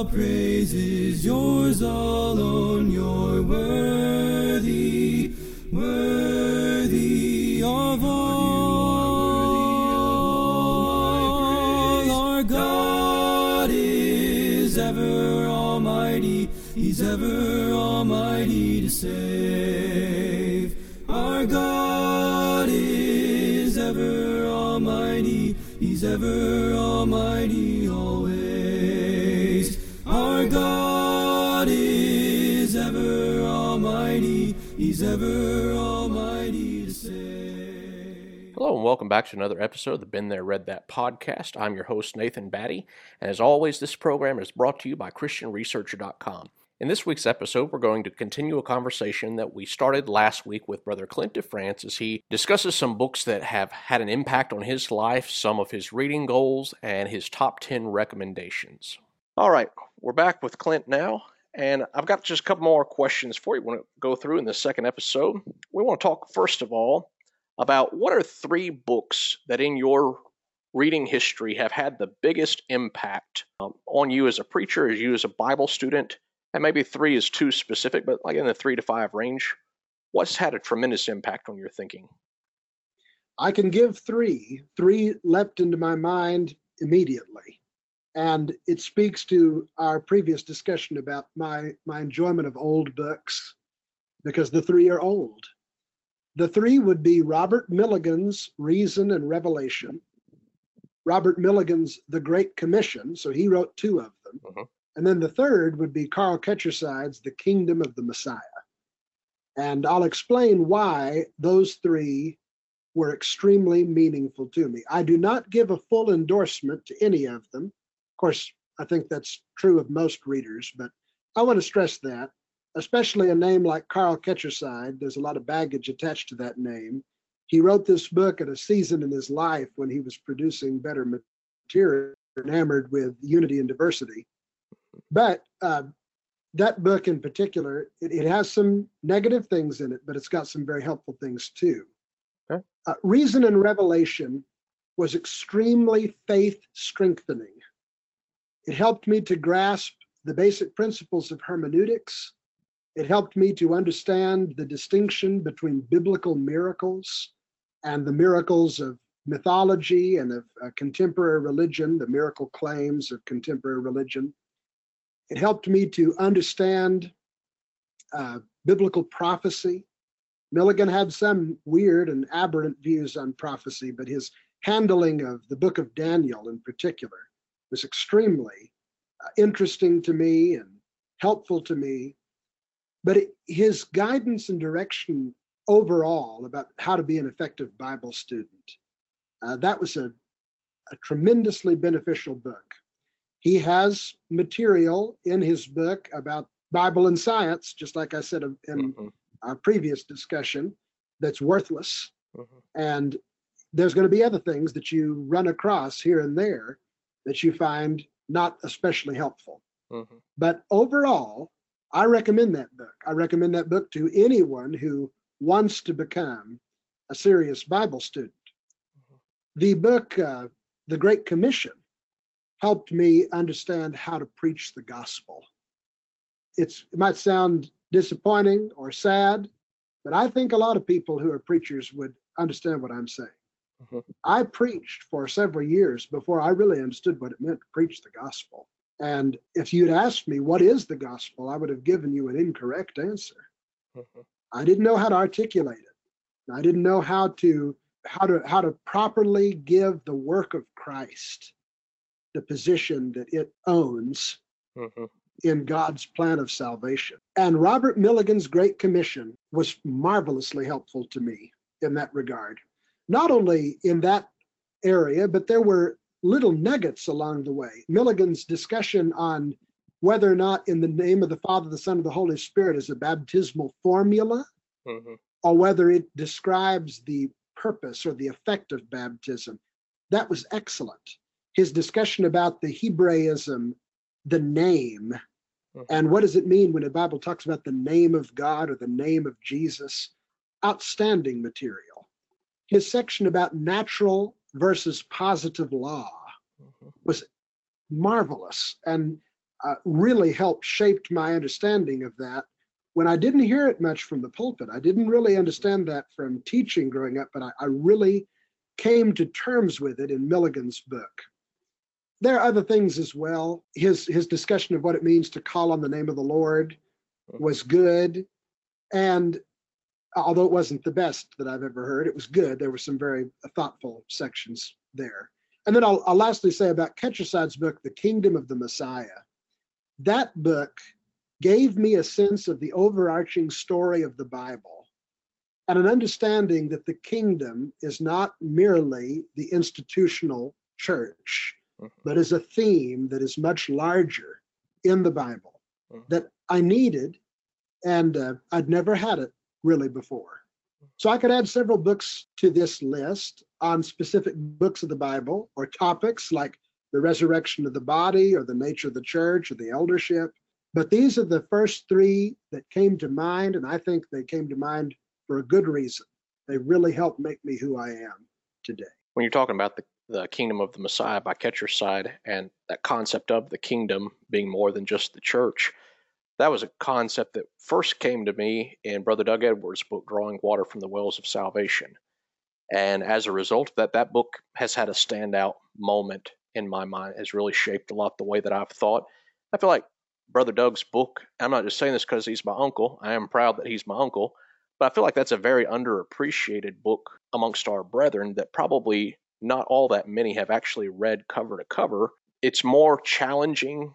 All praise is yours alone. You're worthy, worthy of all. Our God is ever almighty. He's ever almighty to save. Our God is ever almighty. He's ever almighty He's ever almighty to save. Hello, and welcome back to another episode of the Been There, Read That podcast. I'm your host, Nathan Batty, and as always, this program is brought to you by ChristianResearcher.com. In this week's episode, we're going to continue a conversation that we started last week with Brother Clint DeFrance as he discusses some books that have had an impact on his life, some of his reading goals, and his top 10 recommendations. All right, we're back with Clint now, and I've got just a couple more questions for you. Want to go through in the second episode. We want to talk, first of all, about what are three books that in your reading history have had the biggest impact um, on you as a preacher, as you as a Bible student, and maybe three is too specific, but like in the three to five range, what's had a tremendous impact on your thinking? I can give three. Three leapt into my mind immediately. And it speaks to our previous discussion about my, my enjoyment of old books, because the three are old. The three would be Robert Milligan's Reason and Revelation, Robert Milligan's The Great Commission, so he wrote two of them. Mhm. And then the third would be Carl Ketcherside's The Kingdom of the Messiah. And I'll explain why those three were extremely meaningful to me. I do not give a full endorsement to any of them. Of course, I think that's true of most readers, but I want to stress that, especially a name like Carl Ketcherside, there's a lot of baggage attached to that name. He wrote this book at a season in his life when he was producing better material, enamored with unity and diversity. But uh, that book in particular, it, it has some negative things in it, but it's got some very helpful things too. Okay. Uh, Reason and Revelation was extremely faith strengthening. It helped me to grasp the basic principles of hermeneutics. It helped me to understand the distinction between biblical miracles and the miracles of mythology and of uh, contemporary religion, the miracle claims of contemporary religion. It helped me to understand uh, biblical prophecy. Milligan had some weird and aberrant views on prophecy, but his handling of the book of Daniel in particular was extremely uh, interesting to me and helpful to me. But it, his guidance and direction overall about how to be an effective Bible student, uh, that was a, a tremendously beneficial book. He has material in his book about Bible and science, just like I said in Mhm, our previous discussion, that's worthless. mhm. And there's going to be other things that you run across here and there that you find not especially helpful. Mhm. But overall, I recommend that book. I recommend that book to anyone who wants to become a serious Bible student. The book, uh, The Great Commission, helped me understand how to preach the gospel. It's, it might sound disappointing or sad, but I think a lot of people who are preachers would understand what I'm saying. Mhm. I preached for several years before I really understood what it meant to preach the gospel. And if you'd asked me, what is the gospel? I would have given you an incorrect answer. Mhm. I didn't know how to articulate it. I didn't know how to how to how to properly give the work of Christ the position that it owns Mhm. in God's plan of salvation. And Robert Milligan's Great Commission was marvelously helpful to me in that regard. Not only in that area, but there were little nuggets along the way. Milligan's discussion on whether or not in the name of the Father, the Son, and the Holy Spirit is a baptismal formula Mhm. or whether it describes the purpose or the effect of baptism. That was excellent. His discussion about the Hebraism, the name, Mhm. and what does it mean when the Bible talks about the name of God or the name of Jesus? Outstanding material. His section about natural versus positive law Mhm. was marvelous. And uh, really helped shaped my understanding of that when I didn't hear it much from the pulpit. I didn't really understand that from teaching growing up, but I, I really came to terms with it in Milligan's book. There are other things as well. His his discussion of what it means to call on the name of the Lord was good. And although it wasn't the best that I've ever heard, it was good. There were some very thoughtful sections there. And then I'll, I'll lastly say about Ketcherside's book, The Kingdom of the Messiah. That book gave me a sense of the overarching story of the Bible and an understanding that the kingdom is not merely the institutional church, mm-hmm. but is a theme that is much larger in the Bible mm-hmm. that I needed and uh, I'd never had it really before. So I could add several books to this list on specific books of the Bible or topics like the resurrection of the body or the nature of the church or the eldership. But these are the first three that came to mind, and I think they came to mind for a good reason. They really helped make me who I am today. When you're talking about the, the kingdom of the Messiah by Ketcherside and that concept of the kingdom being more than just the church, that was a concept that first came to me in Brother Doug Edwards' book, Drawing Water from the Wells of Salvation. And as a result of that, that book has had a standout moment in my mind, has really shaped a lot the way that I've thought. I feel like Brother Doug's book. I'm not just saying this because he's my uncle. I am proud that he's my uncle. But I feel like that's a very underappreciated book amongst our brethren that probably not all that many have actually read cover to cover. It's more challenging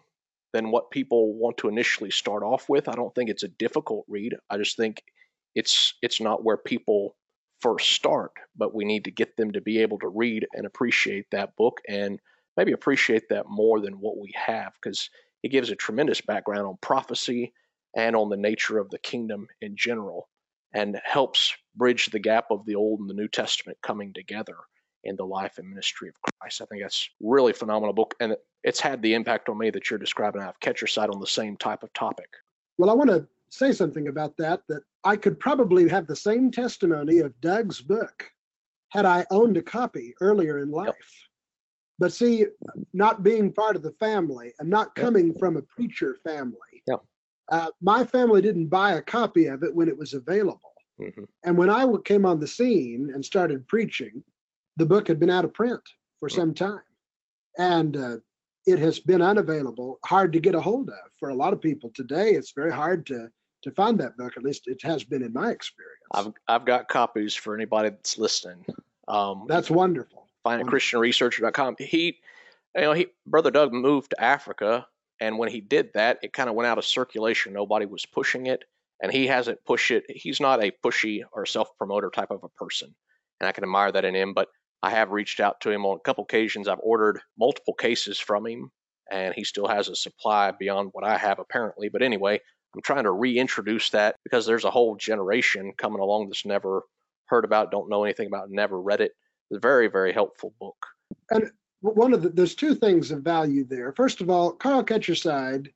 than what people want to initially start off with. I don't think it's a difficult read. I just think it's it's not where people first start, but we need to get them to be able to read and appreciate that book and maybe appreciate that more than what we have because it gives a tremendous background on prophecy and on the nature of the kingdom in general and helps bridge the gap of the Old and the New Testament coming together in the life and ministry of Christ. I think that's really phenomenal book, and it's had the impact on me that you're describing. I have Ketcherside on the same type of topic. Well, I want to say something about that. That I could probably have the same testimony of Doug's book had I owned a copy earlier in life. Yep. But see, not being part of the family and not coming yep. from a preacher family, yep. uh, my family didn't buy a copy of it when it was available. Mm-hmm. And when I came on the scene and started preaching, the book had been out of print for some time. And uh, it has been unavailable, hard to get a hold of for a lot of people today. It's very hard to to find that book. At least it has been in my experience. I've I've got copies for anybody that's listening. Um, that's wonderful find at christianresearcher.com. He, you know, he brother Doug moved to Africa, and when he did that, it kind of went out of circulation. Nobody was pushing it, and he hasn't pushed it. He's not a pushy or self promoter type of a person, and I can admire that in him. But I have reached out to him on a couple occasions. I've ordered multiple cases from him, and he still has a supply beyond what I have apparently. But anyway, I'm trying to reintroduce that because there's a whole generation coming along that's never heard about, don't know anything about, never read it. It's a very, very helpful book. And one of the, there's two things of value there. First of all, Carl Ketcherside,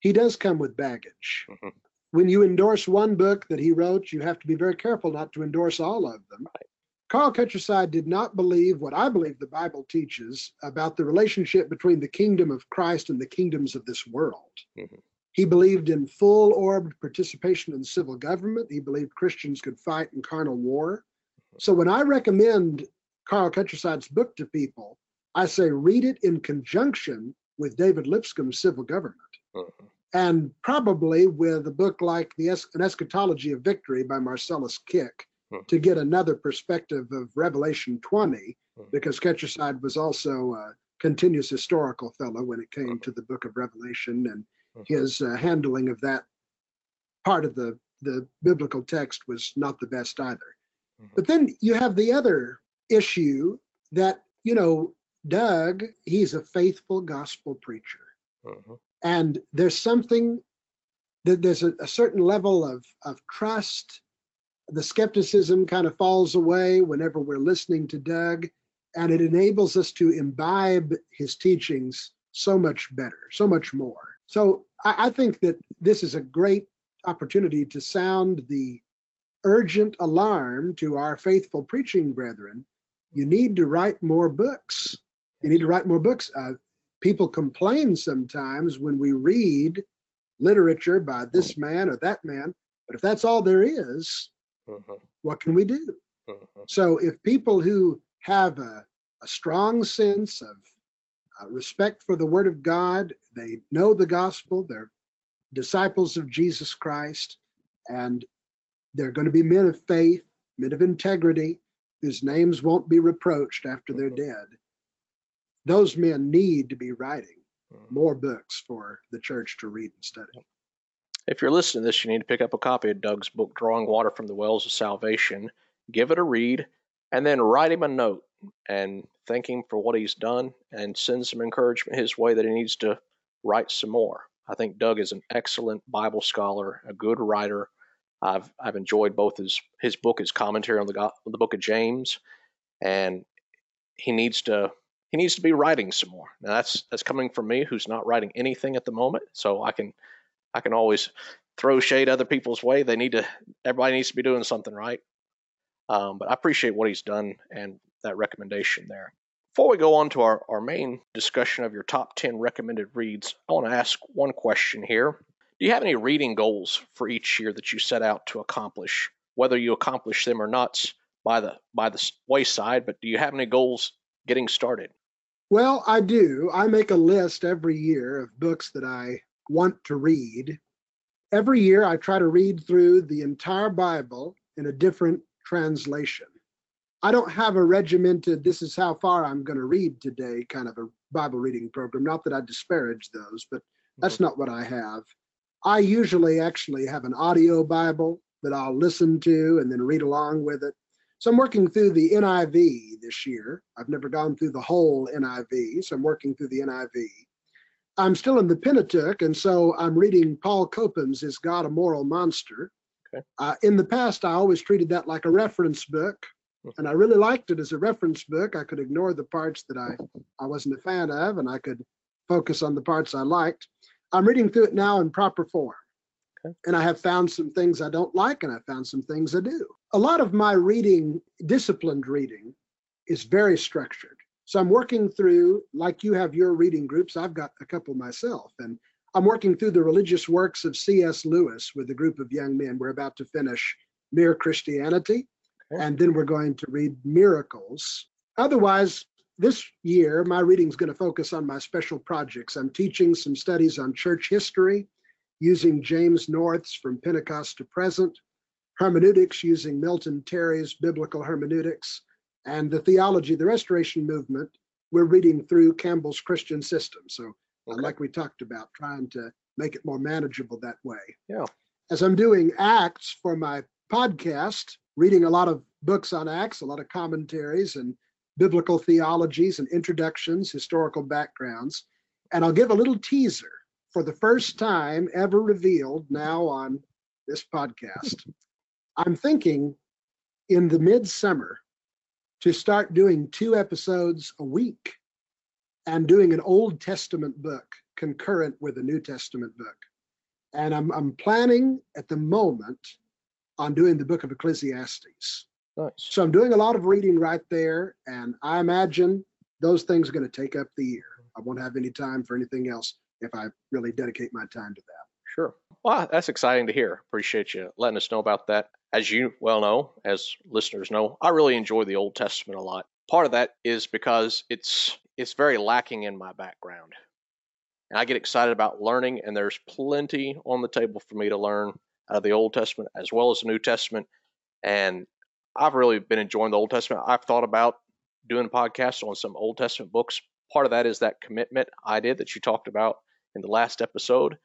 he does come with baggage. Mm-hmm. When you endorse one book that he wrote, you have to be very careful not to endorse all of them. Right. Carl Ketcherside did not believe what I believe the Bible teaches about the relationship between the kingdom of Christ and the kingdoms of this world. Mm-hmm. He believed in full orbed participation in civil government. He believed Christians could fight in carnal war. Mm-hmm. So when I recommend Carl Ketcherside's book to people, I say read it in conjunction with David Lipscomb's Civil Government. Mm-hmm. And probably with a book like the es- An Eschatology of Victory by Marcellus Kik mm-hmm. to get another perspective of Revelation 20, mm-hmm. because Ketcherside was also a continuous historical fellow when it came to the book of Revelation and his uh, handling of that part of the, the biblical text was not the best either. But then you have the other issue that, you know, Doug, he's a faithful gospel preacher. Mm-hmm. And there's something that there's a, a certain level of, of trust. The skepticism kind of falls away whenever we're listening to Doug, and it enables us to imbibe his teachings so much better, so much more. So I, I think that this is a great opportunity to sound the urgent alarm to our faithful preaching brethren you need to write more books. You need to write more books. Uh, people complain sometimes when we read literature by this man or that man, but if that's all there is, hmm what can we do? hmm So if people who have a, a strong sense of uh, respect for the Word of God, they know the gospel, they're disciples of Jesus Christ, and they're going to be men of faith, men of integrity, whose names won't be reproached after they're Mhm. dead. Those men need to be writing Mhm. more books for the church to read and study. If you're listening to this, you need to pick up a copy of Doug's book, Drawing Water from the Wells of Salvation, give it a read, and then write him a note and thank him for what he's done and send some encouragement his way that he needs to write some more. I think Doug is an excellent Bible scholar, a good writer. I've I've enjoyed both his his book, his commentary on the the book of James, and he needs to he needs to be writing some more. Now that's that's coming from me, who's not writing anything at the moment, so I can I can always throw shade other people's way. They need to. Everybody needs to be doing something right. Um, but I appreciate what he's done and that recommendation there. Before we go on to our, our main discussion of your top 10 recommended reads, I want to ask one question here. Do you have any reading goals for each year that you set out to accomplish? Whether you accomplish them or not by the by the wayside, but do you have any goals getting started? Well, I do. I make a list every year of books that I want to read. Every year, I try to read through the entire Bible in a different translation. I don't have a regimented, this is how far I'm going to read today kind of a Bible reading program. Not that I disparage those, but that's not what I have. I usually actually have an audio Bible that I'll listen to and then read along with it. So I'm working through the NIV this year. I've never gone through the whole NIV, so I'm working through the NIV. I'm still in the Pentateuch, and so I'm reading Paul Copan's Is God a Moral Monster? Okay. Uh, in the past, I always treated that like a reference book, and I really liked it as a reference book. I could ignore the parts that I, I wasn't a fan of, and I could focus on the parts I liked. I'm reading through it now in proper form. Okay. And I have found some things I don't like, and I found some things I do. A lot of my reading, disciplined reading, is very structured. So I'm working through, like you have your reading groups, I've got a couple myself, and I'm working through the religious works of C.S. Lewis with a group of young men. We're about to finish Mere Christianity, Okay. and then we're going to read Miracles. Otherwise, this year, my reading is going to focus on my special projects. I'm teaching some studies on church history using James North's From Pentecost to Present, hermeneutics using Milton Terry's Biblical Hermeneutics, and the theology, the Restoration Movement. We're reading through Campbell's Christian System. So, uh, Okay. like we talked about, trying to make it more manageable that way. Yeah. As I'm doing Acts for my podcast, reading a lot of books on Acts, a lot of commentaries and biblical theologies and introductions, historical backgrounds. And I'll give a little teaser for the first time ever revealed now on this podcast. I'm thinking in the midsummer to start doing two episodes a week and doing an Old Testament book concurrent with a New Testament book. And I'm, I'm planning at the moment on doing the book of Ecclesiastes. Nice. So I'm doing a lot of reading right there, and I imagine those things are going to take up the year. I won't have any time for anything else if I really dedicate my time to that. Sure. Well, that's exciting to hear. Appreciate you letting us know about that. As you well know, as listeners know, I really enjoy the Old Testament a lot. Part of that is because it's it's very lacking in my background. And I get excited about learning and there's plenty on the table for me to learn out of the Old Testament as well as the New Testament. And I've really been enjoying the Old Testament. I've thought about doing podcasts on some Old Testament books. Part of that is that commitment idea that you talked about in the last episode.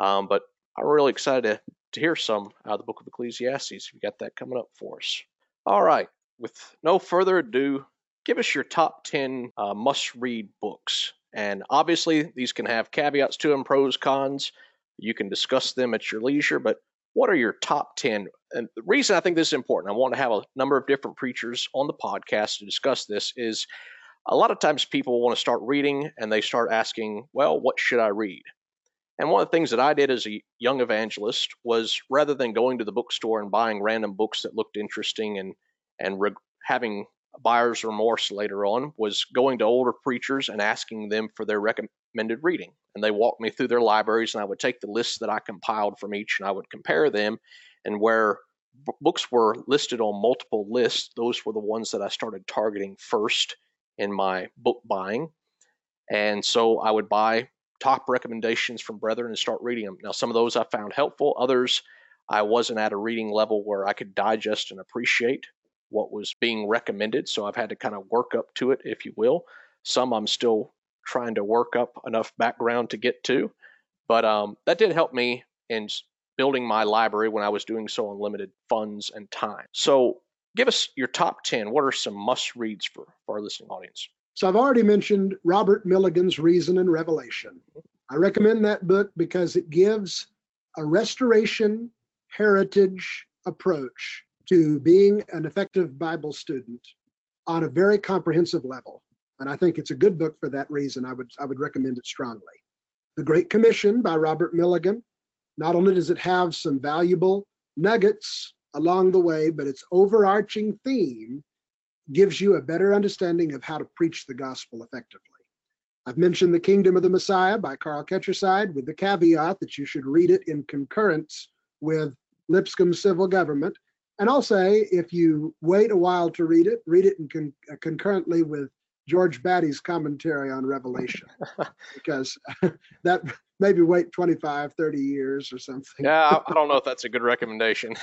Um, but I'm really excited to, to hear some out of the book of Ecclesiastes. We got that coming up for us. All right. With no further ado, give us your top 10 uh, must read books. And obviously, these can have caveats to them, pros, cons. You can discuss them at your leisure, but what are your top 10? And the reason I think this is important, I want to have a number of different preachers on the podcast to discuss this, is a lot of times people want to start reading and they start asking, well, what should I read? And one of the things that I did as a young evangelist was rather than going to the bookstore and buying random books that looked interesting and and re- having buyer's remorse later on, was going to older preachers and asking them for their recommended reading. And they walked me through their libraries, and I would take the lists that I compiled from each and I would compare them. And where b- books were listed on multiple lists, those were the ones that I started targeting first in my book buying. And so I would buy top recommendations from brethren and start reading them. Now, some of those I found helpful, others I wasn't at a reading level where I could digest and appreciate what was being recommended. So I've had to kind of work up to it, if you will. Some I'm still trying to work up enough background to get to, but um, that did help me in building my library when I was doing so on limited funds and time. So give us your top 10. What are some must reads for, for our listening audience? So I've already mentioned Robert Milligan's Reason and Revelation. I recommend that book because it gives a restoration heritage approach to being an effective Bible student on a very comprehensive level. And I think it's a good book for that reason. I would I would recommend it strongly. The Great Commission by Robert Milligan. Not only does it have some valuable nuggets along the way, but its overarching theme gives you a better understanding of how to preach the gospel effectively. I've mentioned The Kingdom of the Messiah by Carl Ketcherside with the caveat that you should read it in concurrence with Lipscomb's Civil Government. And I'll say if you wait a while to read it, read it in con- uh, concurrently with George Batty's commentary on Revelation, because that maybe wait 25, 30 years or something. Yeah, I don't know if that's a good recommendation.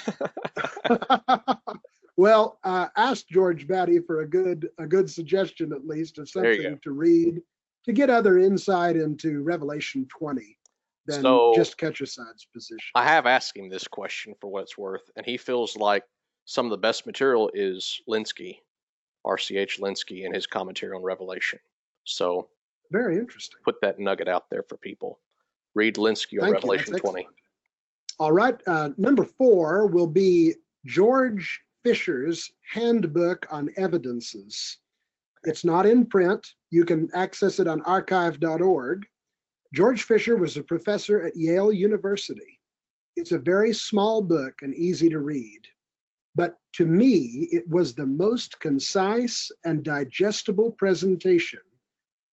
Well, uh, ask George Batty for a good a good suggestion at least of something to read to get other insight into Revelation 20 than So- just Ketcherside's position. I have asked him this question for what it's worth, and he feels like some of the best material is Lenski, RCH Lenski, and his commentary on Revelation. So Very interesting. put that nugget out there for people. Read Lenski on Thank. Revelation 20. All right. Uh, number four will be George Fisher's Handbook on Evidences. It's not in print. You can access it on archive.org. George Fisher was a professor at Yale University. It's a very small book and easy to read. But to me, it was the most concise and digestible presentation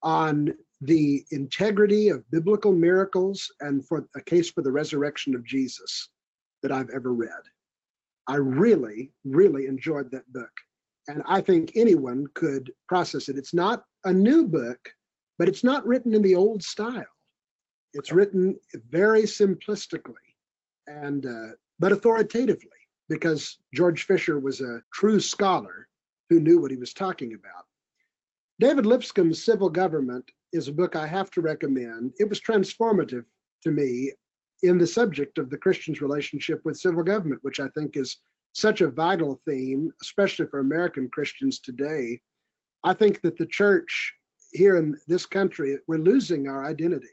on the integrity of biblical miracles and for a case for the resurrection of Jesus that I've ever read. I really, really enjoyed that book. And I think anyone could process it. It's not a new book, but it's not written in the old style. It's written very simplistically and uh, but authoritatively because George Fisher was a true scholar who knew what he was talking about. David Lipscomb's Civil Government is a book I have to recommend. It was transformative to me in the subject of the Christian's relationship with civil government, which I think is such a vital theme, especially for American Christians today. I think that the church here in this country, we're losing our identity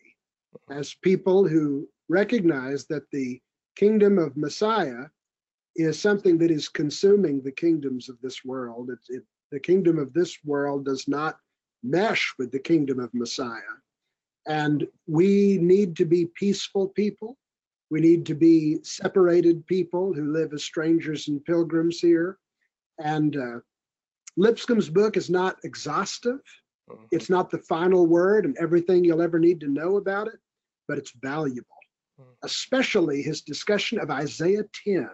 as people who recognize that the kingdom of Messiah is something that is consuming the kingdoms of this world. It, it, the kingdom of this world does not mesh with the kingdom of Messiah. And we need to be peaceful people. We need to be separated people who live as strangers and pilgrims here. And uh, Lipscomb's book is not exhaustive. Mhm. It's not the final word and everything you'll ever need to know about it, but it's valuable, Mhm. especially his discussion of Isaiah 10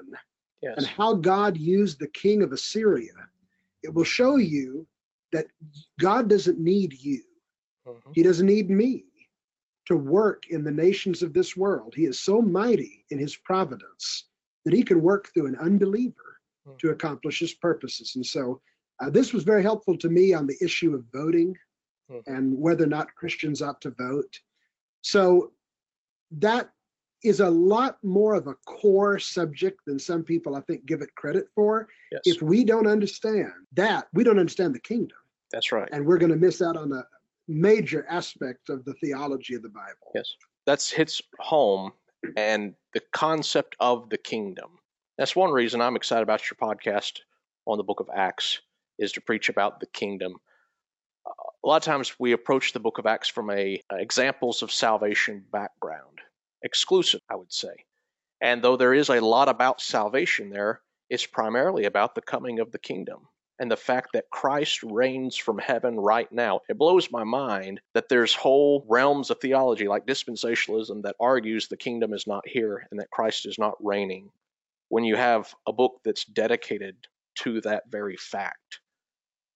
Yes. and how God used the king of Assyria. It will show you that God doesn't need you, Mhm. He doesn't need me to work in the nations of this world. He is so mighty in His providence that He can work through an unbeliever to accomplish His purposes. And so uh, this was very helpful to me on the issue of voting Mhm. and whether or not Christians ought to vote. So that is a lot more of a core subject than some people I think give it credit for. Yes. If we don't understand that, we don't understand the kingdom, That's right. and we're going to miss out on a major aspect of the theology of the Bible. Yes. That's hits home and the concept of the kingdom. That's one reason I'm excited about your podcast on the book of Acts is to preach about the kingdom. A lot of times we approach the book of Acts from a uh, examples of salvation background, exclusive, I would say. And though there is a lot about salvation there, it's primarily about the coming of the kingdom. And the fact that Christ reigns from heaven right now. It blows my mind that there's whole realms of theology like dispensationalism that argues the kingdom is not here and that Christ is not reigning when you have a book that's dedicated to that very fact.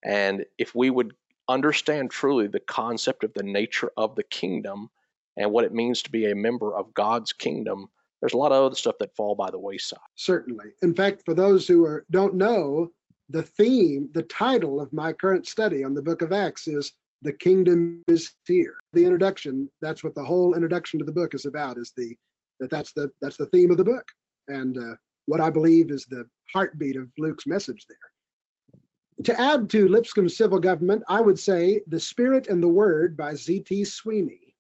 And if we would understand truly the concept of the nature of the kingdom and what it means to be a member of God's kingdom, there's a lot of other stuff that fall by the wayside. Certainly. In fact, for those who are, don't know, the theme, the title of my current study on the book of Acts is The Kingdom is Here. The introduction, that's what the whole introduction to the book is about, is the that that's the that's the theme of the book. And uh, what I believe is the heartbeat of Luke's message there. To add to Lipscomb's Civil Government, I would say The Spirit and the Word by Z.T. Sweeney.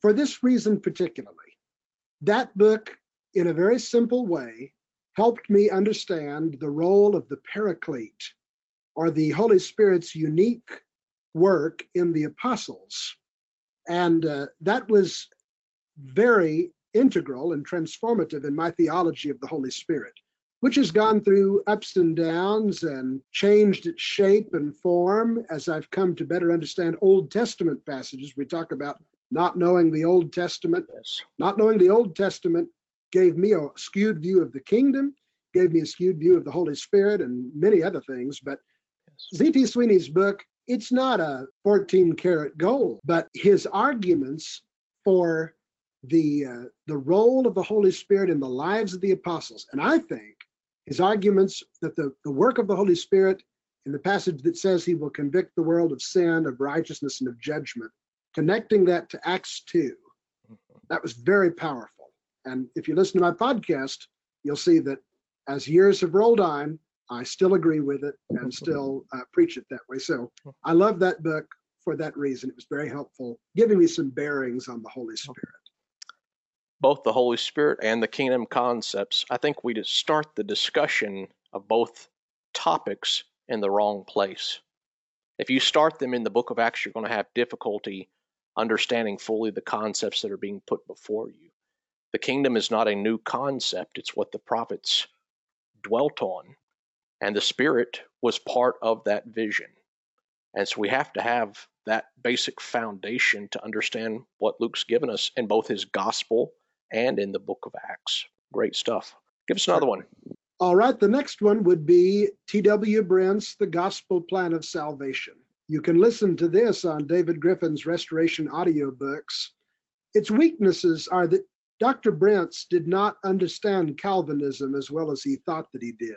For this reason particularly, that book, in a very simple way, helped me understand the role of the Paraclete or the Holy Spirit's unique work in the apostles. And uh, that was very integral and transformative in my theology of the Holy Spirit, which has gone through ups and downs and changed its shape and form as I've come to better understand Old Testament passages. We talk about not knowing the Old Testament. Yes. Not knowing the Old Testament gave me a skewed view of the kingdom, gave me a skewed view of the Holy Spirit, and many other things. But Z.T. Sweeney's book, it's not a 14 karat gold, but his arguments for the uh, the role of the Holy Spirit in the lives of the apostles, and I think his arguments that the, the work of the Holy Spirit in the passage that says he will convict the world of sin, of righteousness, and of judgment connecting that to Acts 2, that was very powerful. And if you listen to my podcast, you'll see that as years have rolled on, I still agree with it and still uh, preach it that way. So I love that book for that reason. It was very helpful, giving me some bearings on the Holy Spirit. Both the Holy Spirit and the kingdom concepts, I think we just start the discussion of both topics in the wrong place. If you start them in the book of Acts, you're going to have difficulty understanding fully the concepts that are being put before you. The kingdom is not a new concept, it's what the prophets dwelt on. And the Spirit was part of that vision. And so we have to have that basic foundation to understand what Luke's given us in both his gospel and in the book of Acts. Great stuff. Give us another one. All right, the next one would be T.W. Brents' The Gospel Plan of Salvation. You can listen to this on David Griffin's Restoration audiobooks. Its weaknesses are that Dr. Brents did not understand Calvinism as well as he thought that he did.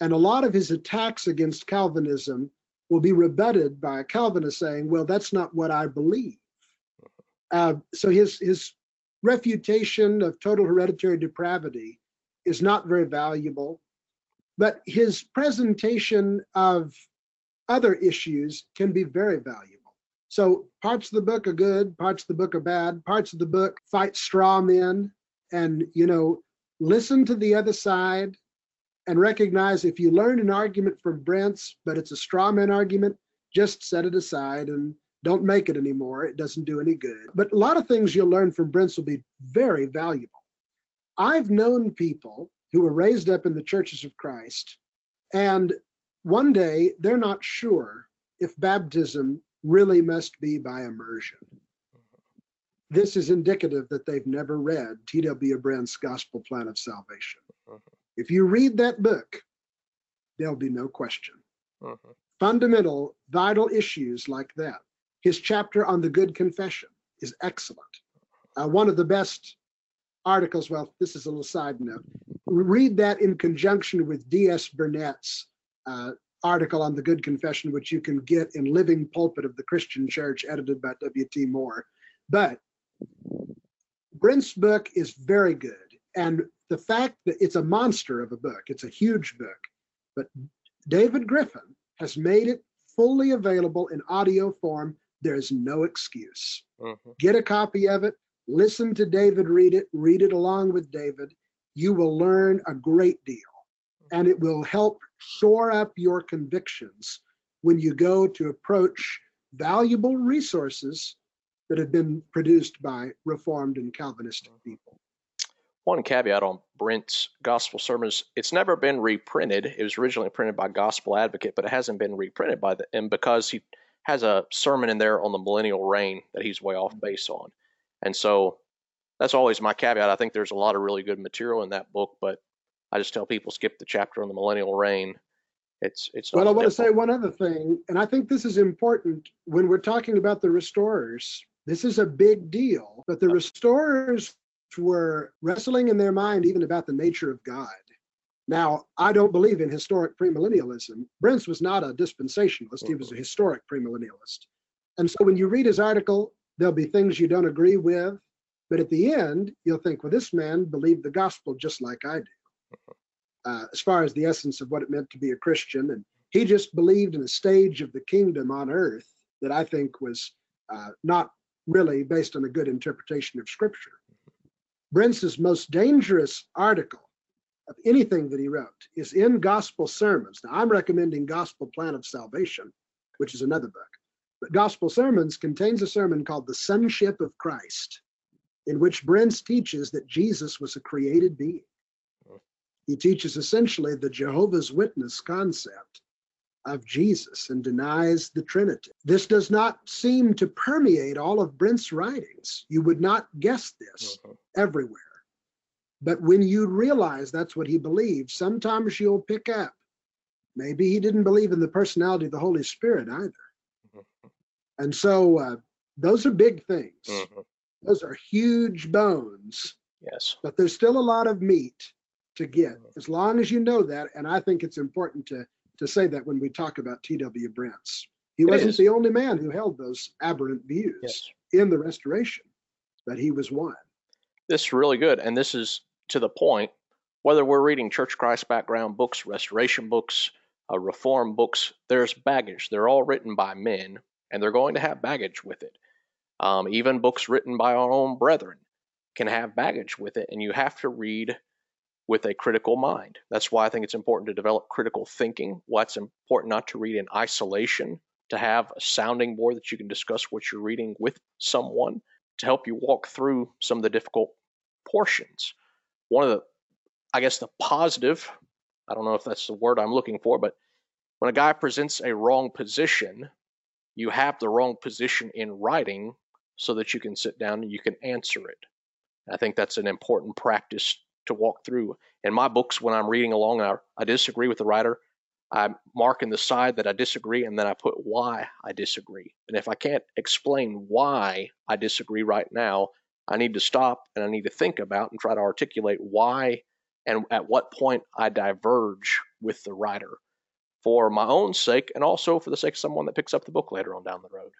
And a lot of his attacks against Calvinism will be rebutted by a Calvinist saying, well, that's not what I believe. Uh, so his, his refutation of total hereditary depravity is not very valuable. But his presentation of other issues can be very valuable. So parts of the book are good, parts of the book are bad, parts of the book fight straw men and, you know, listen to the other side and recognize if you learn an argument from Brents, but it's a straw man argument, just set it aside and don't make it anymore. It doesn't do any good. But a lot of things you'll learn from Brents will be very valuable. I've known people who were raised up in the churches of Christ and one day they're not sure if baptism really must be by immersion. This is indicative that they've never read T.W. Brents' Gospel Plan of Salvation. If you read that book, there'll be no question. Fundamental, vital issues like that. His chapter on the Good Confession is excellent. Uh, one of the best articles, well, this is a little side note. Read that in conjunction with D.S. Burnett's uh, article on the Good Confession, which you can get in Living Pulpit of the Christian Church, edited by W.T. Moore. But Brents' book is very good. And the fact that it's a monster of a book, it's a huge book, but David Griffin has made it fully available in audio form. There's no excuse. Mm-hmm. Get a copy of it, listen to David read it, read it along with David. You will learn a great deal and it will help shore up your convictions when you go to approach valuable resources that have been produced by Reformed and Calvinistic mm-hmm. people. One caveat on Brents' gospel sermons: it's never been reprinted. It was originally printed by Gospel Advocate, but it hasn't been reprinted by them because he has a sermon in there on the millennial reign that he's way off mm-hmm. base on, and so that's always my caveat. I think there's a lot of really good material in that book, but I just tell people skip the chapter on the millennial reign. It's it's. Well, I want to say one other thing, and I think this is important when we're talking about the restorers. This is a big deal, but the restorers were wrestling in their mind even about the nature of God. Now, I don't believe in historic premillennialism. Brents was not a dispensationalist, he was a historic premillennialist. And so when you read his article, there'll be things you don't agree with, but at the end, you'll think, well, this man believed the gospel just like I do, uh, as far as the essence of what it meant to be a Christian. And he just believed in a stage of the kingdom on earth that I think was uh, not really based on a good interpretation of scripture. Brents' most dangerous article of anything that he wrote is in Gospel Sermons. Now, I'm recommending Gospel Plan of Salvation, which is another book. But Gospel Sermons contains a sermon called The Sonship of Christ, in which Brents teaches that Jesus was a created being. He teaches essentially the Jehovah's Witness concept of Jesus and denies the Trinity. This does not seem to permeate all of Brents' writings. You would not guess this uh-huh. everywhere. But when you realize that's what he believes, sometimes you'll pick up. Maybe he didn't believe in the personality of the Holy Spirit either. Uh-huh. And so uh, those are big things. Uh-huh. Those are huge bones. Yes. But there's still a lot of meat to get as long as you know that. And I think it's important to to say that when we talk about T.W. Brents. He it wasn't is. the only man who held those aberrant views yes. in the Restoration, but he was one. This is really good. And this is to the point whether we're reading Church Christ background books, Restoration books, uh, Reform books, there's baggage. They're all written by men, and they're going to have baggage with it. Um, even books written by our own brethren can have baggage with it, and you have to read with a critical mind. That's why I think it's important to develop critical thinking. Why it's important not to read in isolation, to have a sounding board that you can discuss what you're reading with someone to help you walk through some of the difficult portions. One of the, I guess, the positive, I don't know if that's the word I'm looking for, but when a guy presents a wrong position, you have the wrong position in writing so that you can sit down and you can answer it. I think that's an important practice to walk through. In my books, when I'm reading along, I, I disagree with the writer. I mark in the side that I disagree, and then I put why I disagree. And if I can't explain why I disagree right now, I need to stop and I need to think about and try to articulate why and at what point I diverge with the writer for my own sake and also for the sake of someone that picks up the book later on down the road.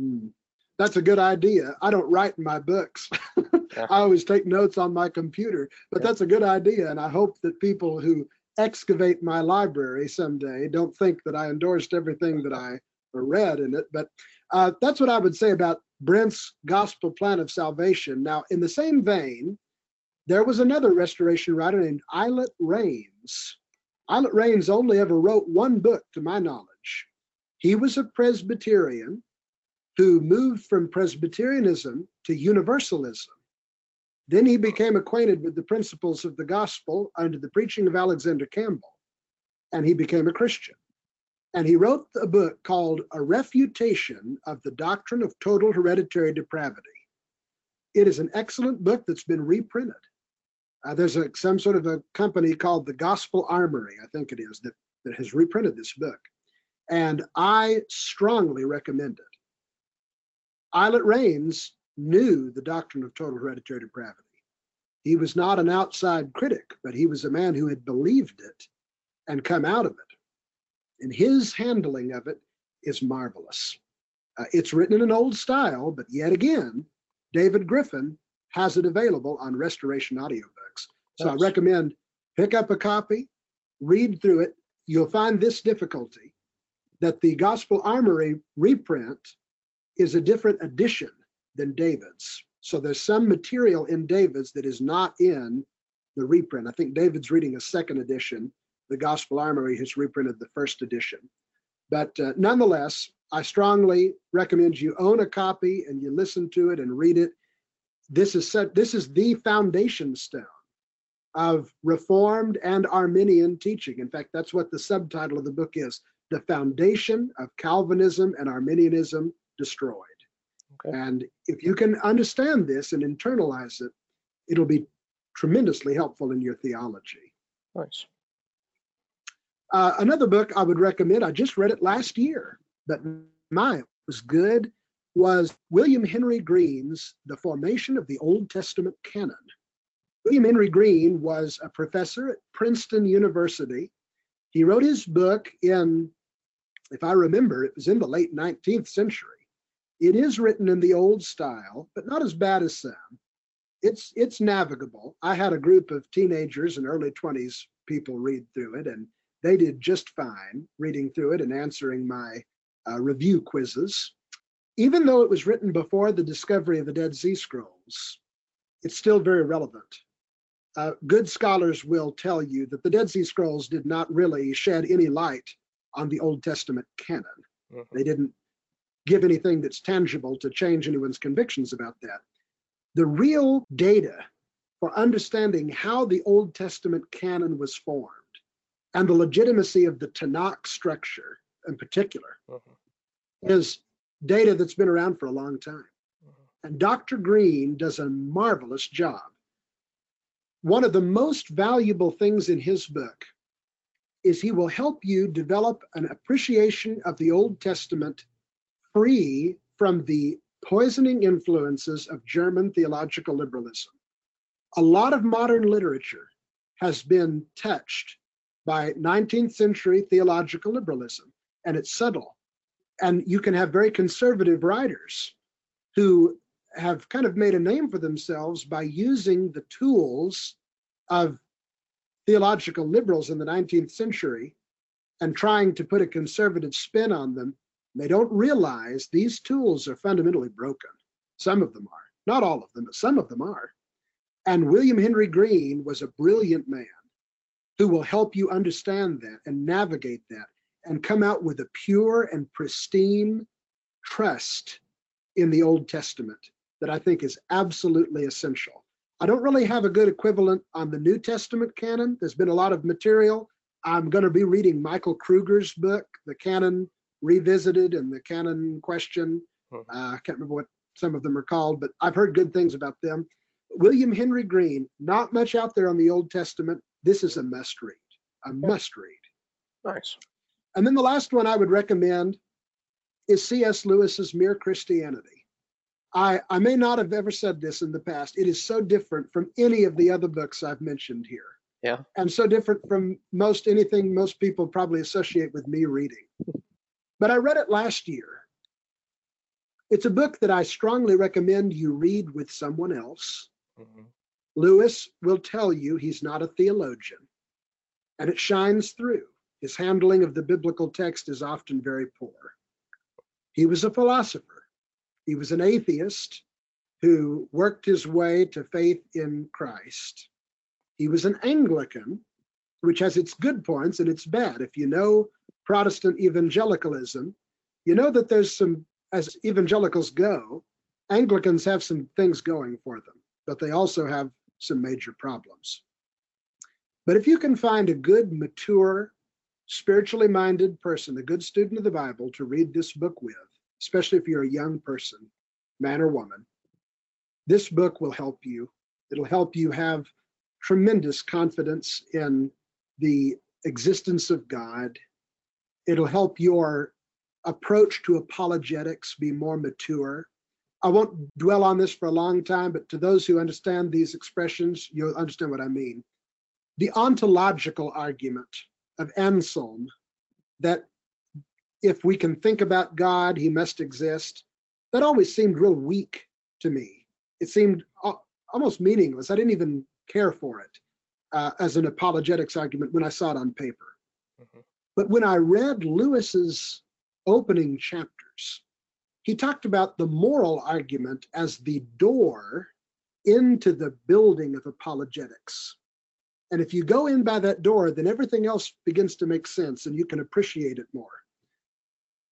Mm that's a good idea. I don't write in my books. yeah. I always take notes on my computer, but yeah. that's a good idea. And I hope that people who excavate my library someday don't think that I endorsed everything that I read in it. But uh, that's what I would say about Brents' Gospel Plan of Salvation. Now, in the same vein, there was another restoration writer named Aylett Raines. Aylett Raines only ever wrote one book, to my knowledge. He was a Presbyterian who moved from Presbyterianism to Universalism. Then he became acquainted with the principles of the gospel under the preaching of Alexander Campbell, and he became a Christian. And he wrote a book called A Refutation of the Doctrine of Total Hereditary Depravity. It is an excellent book that's been reprinted. Uh, there's a, some sort of a company called the Gospel Armory, I think it is, that, that has reprinted this book. And I strongly recommend it. Aylett Raines knew the doctrine of total hereditary depravity. He was not an outside critic, but he was a man who had believed it and come out of it. And his handling of it is marvelous. Uh, it's written in an old style, but yet again, David Griffin has it available on Restoration Audiobooks. So I recommend pick up a copy, read through it. You'll find this difficulty that the Gospel Armory reprint is a different edition than David's. So there's some material in David's that is not in the reprint. I think David's reading a second edition. The Gospel Armory has reprinted the first edition. But uh, nonetheless, I strongly recommend you own a copy and you listen to it and read it. this is set, this is the foundation stone of Reformed and Arminian teaching. In fact, that's what the subtitle of the book is: "The Foundation of Calvinism and Arminianism Destroyed." Okay. And if you can understand this and internalize it, it'll be tremendously helpful in your theology. Nice. Uh, another book I would recommend, I just read it last year, but my, it was good, was William Henry Green's The Formation of the Old Testament Canon. William Henry Green was a professor at Princeton University. He wrote his book in, if I remember, it was in the late 19th century. It is written in the old style, but not as bad as some. It's it's navigable. I had a group of teenagers and early 20s people read through it, and they did just fine reading through it and answering my uh, review quizzes. Even though it was written before the discovery of the Dead Sea Scrolls, it's still very relevant. Uh, good scholars will tell you that the Dead Sea Scrolls did not really shed any light on the Old Testament canon. Mhm. They didn't give anything that's tangible to change anyone's convictions about that. The real data for understanding how the Old Testament canon was formed and the legitimacy of the Tanakh structure in particular Mhm. is data that's been around for a long time. Mhm. And Dr. Green does a marvelous job. One of the most valuable things in his book is he will help you develop an appreciation of the Old Testament free from the poisoning influences of German theological liberalism. A lot of modern literature has been touched by 19th century theological liberalism, and it's subtle. And you can have very conservative writers who have kind of made a name for themselves by using the tools of theological liberals in the 19th century and trying to put a conservative spin on them. They don't realize these tools are fundamentally broken. Some of them are, not all of them, but some of them are. And William Henry Green was a brilliant man who will help you understand that and navigate that and come out with a pure and pristine trust in the Old Testament that I think is absolutely essential. I don't really have a good equivalent on the New Testament canon. There's been a lot of material. I'm going to be reading Michael Kruger's book, The Canon Revisited and The Canon Question. Mhm. Uh, I can't remember what some of them are called, but I've heard good things about them. William Henry Green, not much out there on the Old Testament. This is a must read, a must read. Nice. And then the last one I would recommend is C.S. Lewis's Mere Christianity. I, I may not have ever said this in the past. It is so different from any of the other books I've mentioned here. Yeah. And so different from most anything most people probably associate with me reading. But I read it last year. It's a book that I strongly recommend you read with someone else. Mhm. Lewis will tell you he's not a theologian, and it shines through. His handling of the biblical text is often very poor. He was a philosopher, he was an atheist who worked his way to faith in Christ. He was an Anglican, which has its good points and its bad. If you know Protestant evangelicalism, you know that there's some, as evangelicals go, Anglicans have some things going for them, but they also have some major problems. But if you can find a good, mature, spiritually minded person, a good student of the Bible to read this book with, especially if you're a young person, man or woman, this book will help you. It'll help you have tremendous confidence in the existence of God. It'll help your approach to apologetics be more mature. I won't dwell on this for a long time, but to those who understand these expressions, you'll understand what I mean. The ontological argument of Anselm that if we can think about God, he must exist, that always seemed real weak to me. It seemed almost meaningless. I didn't even care for it uh, as an apologetics argument when I saw it on paper. Mhm. But when I read Lewis's opening chapters, he talked about the moral argument as the door into the building of apologetics. And if you go in by that door, then everything else begins to make sense and you can appreciate it more.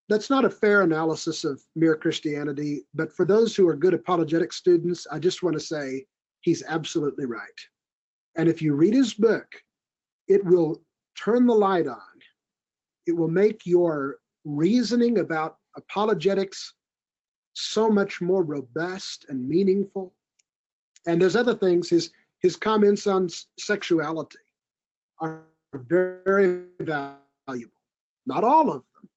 that's not a fair analysis of mere Christianity, but for those who are good apologetic students, I just want to say he's absolutely right. And if you read his book, it will turn the light on. It will make your reasoning about apologetics so much more robust and meaningful. And there's other things. His his comments on sexuality are very valuable. Not all of them,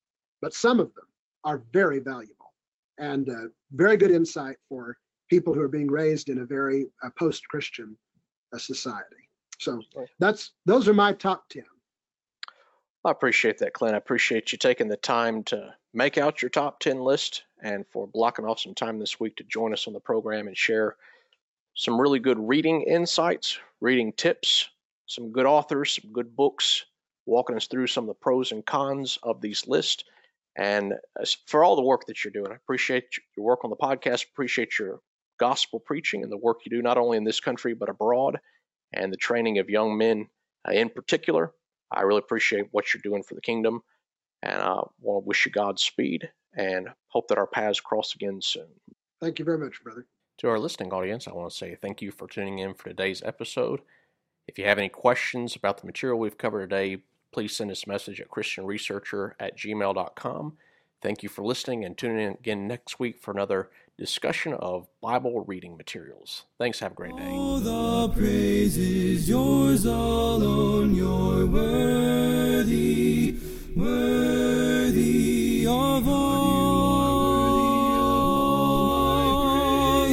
but some of them are very valuable and uh, very good insight for people who are being raised in a very uh, post-Christian uh, society. So that's those are my top ten. I appreciate that, Clint. I appreciate you taking the time to make out your top 10 list and for blocking off some time this week to join us on the program and share some really good reading insights, reading tips, some good authors, some good books, walking us through some of the pros and cons of these lists. And for all the work that you're doing, I appreciate your work on the podcast, appreciate your gospel preaching and the work you do not only in this country but abroad and the training of young men uh, in particular. I really appreciate what you're doing for the kingdom, and uh, I want to wish you Godspeed and hope that our paths cross again soon. Thank you very much, brother. To our listening audience, I want to say thank you for tuning in for today's episode. If you have any questions about the material we've covered today, please send us a message at christianresearcher at gmail.com. Thank you for listening and tuning in again next week for another discussion of Bible reading materials. Thanks. Have a great day. All the praise is yours alone. You're worthy, worthy of all.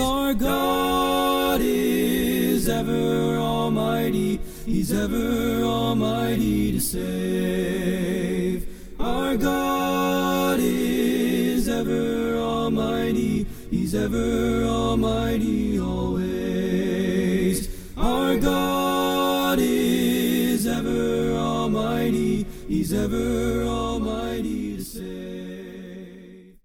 Our God is ever almighty. He's ever almighty to save. Our God is ever almighty. Ever almighty always. Our God is ever almighty. He's ever almighty.